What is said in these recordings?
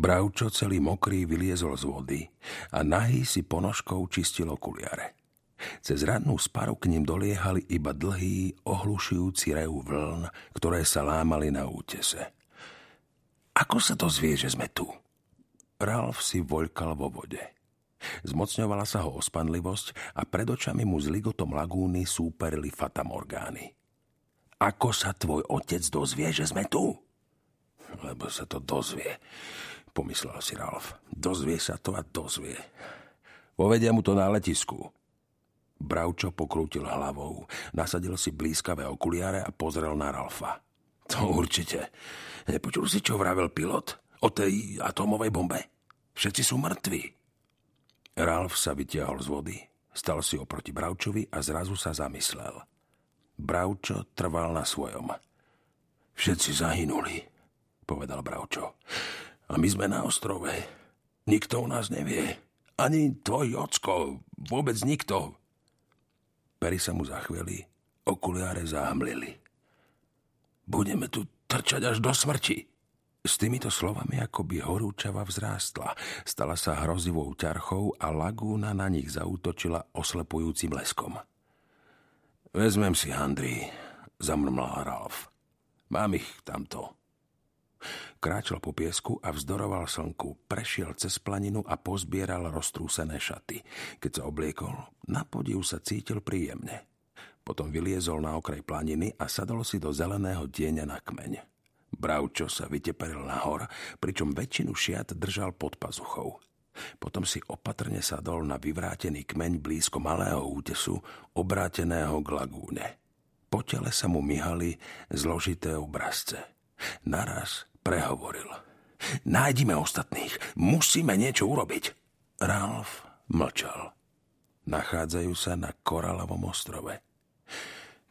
Bravčo celý mokrý vyliezol z vody a nahý si ponožkou čistil okuliare. Cez radnú sparu k ním doliehali iba dlhý, ohlušujúci rev vln, ktoré sa lámali na útese. Ako sa to zvie, že sme tu? Ralf si voľkal vo vode. Zmocňovala sa ho ospanlivosť a pred očami mu s ligotom lagúny súperili fatamorgány. Ako sa tvoj otec dozvie, že sme tu? Lebo sa to dozvie, pomyslel si Ralf. Dozvie sa to a dozvie. Povedia mu to na letisku. Bravčo pokrútil hlavou, nasadil si blízkavé okuliare a pozrel na Ralfa. To určite. Nepočul si, čo vravel pilot o tej atómovej bombe? Všetci sú mŕtvi. Ralf sa vytiahol z vody, stal si oproti Bravčovi a zrazu sa zamyslel. Bravčo trval na svojom. Všetci zahynuli, povedal Bravčo. A my sme na ostrove. Nikto u nás nevie. Ani tvoj ocko. Vôbec nikto. Pery sa mu zachveli, okuliare zámlili. Budeme tu trčať až do smrti. S týmito slovami akoby horúčava vzrástla, stala sa hrozivou ťarchou a lagúna na nich zautočila oslepujúcim leskom. Vezmem si handry, zamrmlal Ralf. Mám ich tamto. Kráčal po piesku a vzdoroval slnku, prešiel cez planinu a pozbieral roztrúsené šaty. Keď sa obliekol, na podiv sa cítil príjemne. Potom vyliezol na okraj planiny a sadol si do zeleného tieňa na kmeň. Bravčo sa vyteperil nahor, pričom väčšinu šiat držal pod pazuchou. Potom si opatrne sadol na vyvrátený kmeň blízko malého útesu, obráteného k lagúne. Po tele sa mu myhali zložité obrazce. Naraz Prehovoril. Nájdime ostatných. Musíme niečo urobiť. Ralf mlčal. Nachádzajú sa na Koralovom ostrove.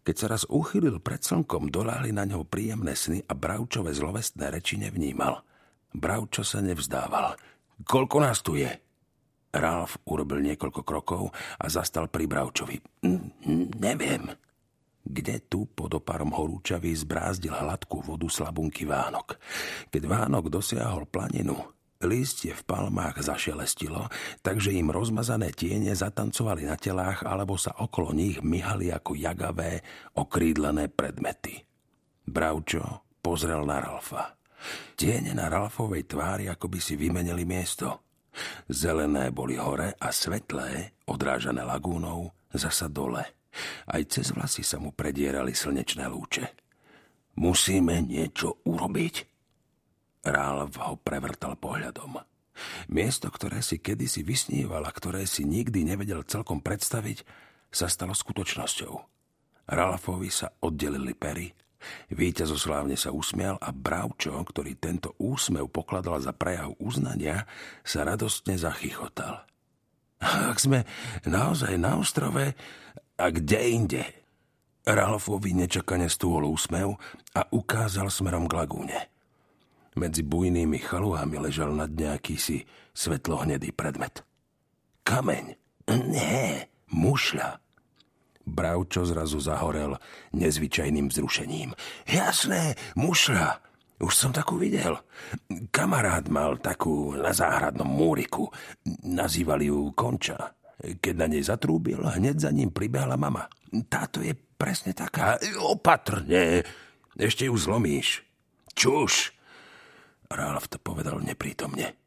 Keď sa raz uchylil pred slnkom, doláhli na ňo príjemné sny a Bravčové zlovestné reči nevnímal. Bravčo sa nevzdával. Koľko nás tu je? Ralf urobil niekoľko krokov a zastal pri Bravčovi. Neviem, kde tu pod oparom horúčavy zbrázdil hladkú vodu slabunky Vánok. Keď Vánok dosiahol planinu, Lístie v palmách zašelestilo, takže im rozmazané tiene zatancovali na telách alebo sa okolo nich myhali ako jagavé, okrídlené predmety. Bravčo pozrel na Ralfa. Tiene na Ralfovej tvári ako by si vymenili miesto. Zelené boli hore a svetlé, odrážané lagúnou, zasa dole. Aj cez vlasy sa mu predierali slnečné lúče. Musíme niečo urobiť? Rálv ho prevrtal pohľadom. Miesto, ktoré si kedysi vysníval a ktoré si nikdy nevedel celkom predstaviť, sa stalo skutočnosťou. Ralfovi sa oddelili pery, Víťazoslávne sa usmial a Bravčo, ktorý tento úsmev pokladal za prejav uznania, sa radostne zachychotal. Ak sme naozaj na ostrove, a kde inde? Ralfovi nečakane stúhol úsmev a ukázal smerom k lagúne. Medzi bujnými chaluhami ležal nad nejaký si svetlohnedý predmet. Kameň. Nie, mušľa. Bravčo zrazu zahorel nezvyčajným vzrušením. Jasné, mušľa. Už som takú videl. Kamarát mal takú na záhradnom múriku. Nazývali ju Konča. Keď na nej zatrúbil, hneď za ním pribehla mama. Táto je presne taká. Opatrne, ešte ju zlomíš. Čuš! Ralf to povedal neprítomne.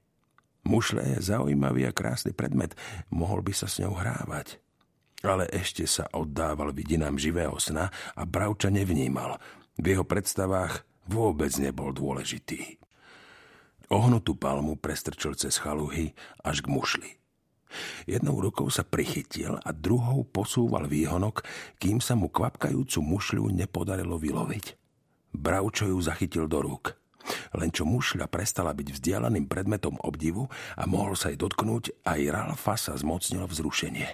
Mušle je zaujímavý a krásny predmet. Mohol by sa s ňou hrávať. Ale ešte sa oddával vidinám živého sna a Bravča nevnímal. V jeho predstavách vôbec nebol dôležitý. Ohnutú palmu prestrčil cez chaluhy až k mušli. Jednou rukou sa prichytil a druhou posúval výhonok, kým sa mu kvapkajúcu mušľu nepodarilo vyloviť. Bravčo ju zachytil do rúk. Len čo mušľa prestala byť vzdialeným predmetom obdivu a mohol sa jej dotknúť, aj Ralfa sa zmocnilo vzrušenie.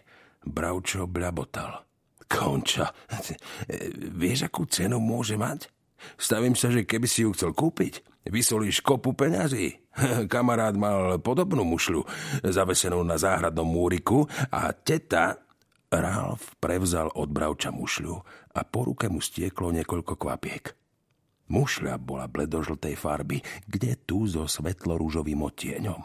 Bravčo bľabotal. Konča, vieš, akú cenu môže mať? Stavím sa, že keby si ju chcel kúpiť, vysolíš kopu peňazí. Kamarát mal podobnú mušľu, zavesenú na záhradnom múriku a teta Ralf prevzal od bravča mušľu a po ruke mu stieklo niekoľko kvapiek. Mušľa bola bledožltej farby, kde tu so svetlorúžovým odtieňom.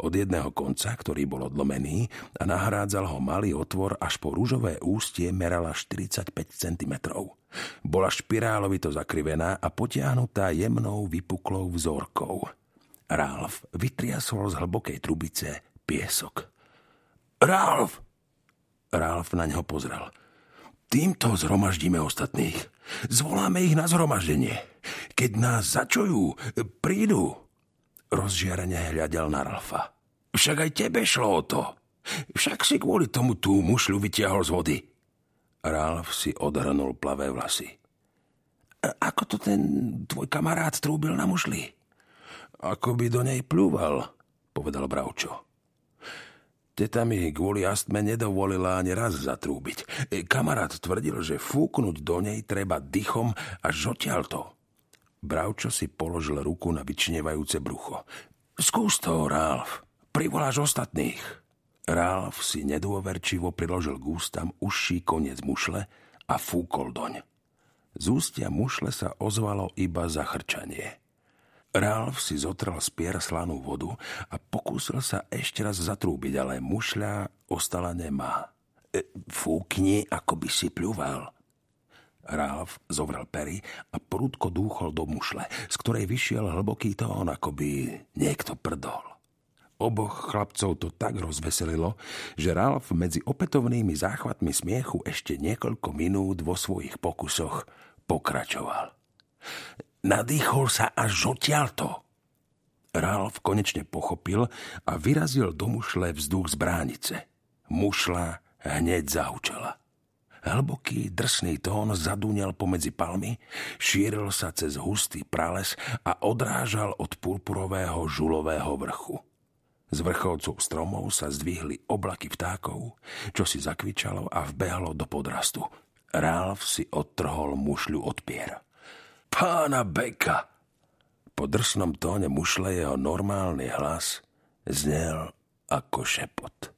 Od jedného konca, ktorý bol odlomený a nahrádzal ho malý otvor až po rúžové ústie merala 45 cm. Bola špirálovito zakrivená a potiahnutá jemnou vypuklou vzorkou. Ralf vytriasol z hlbokej trubice piesok. Ralf! Ralf na neho pozrel. Týmto zhromaždíme ostatných. Zvoláme ich na zhromaždenie. Keď nás začujú, prídu. Rozžiarene hľadel na Ralfa. Však aj tebe šlo o to. Však si kvôli tomu tú mušľu vytiahol z vody. Ralf si odhrnul plavé vlasy. Ako to ten tvoj kamarát trúbil na mušli? Ako by do nej plúval, povedal Bravčo. Teta mi kvôli astme nedovolila ani raz zatrúbiť. E, kamarát tvrdil, že fúknuť do nej treba dychom až to. Bravčo si položil ruku na vyčnevajúce brucho. Skús to, Ralf. Privoláš ostatných. Ralf si nedôverčivo priložil k ústam užší koniec mušle a fúkol doň. Z ústia mušle sa ozvalo iba zachrčanie. Ralf si zotrel z pier slanú vodu a pokúsil sa ešte raz zatrúbiť, ale mušľa ostala nemá. E, fúkni, ako by si pľúval. Ralf zovrel pery a prúdko dúchol do mušle, z ktorej vyšiel hlboký tón, ako by niekto prdol. Oboch chlapcov to tak rozveselilo, že Ralf medzi opätovnými záchvatmi smiechu ešte niekoľko minút vo svojich pokusoch pokračoval. Nadýchol sa až odtiaľto. Ralf konečne pochopil a vyrazil do mušle vzduch z bránice. Mušla hneď zahučala. Hlboký, drsný tón zadúňal pomedzi palmy, šíril sa cez hustý prales a odrážal od purpurového žulového vrchu. Z vrchovcov stromov sa zdvihli oblaky vtákov, čo si zakvičalo a vbehlo do podrastu. Ralf si odtrhol mušľu od piera pána Beka. Po drsnom tóne mušle jeho normálny hlas znel ako šepot.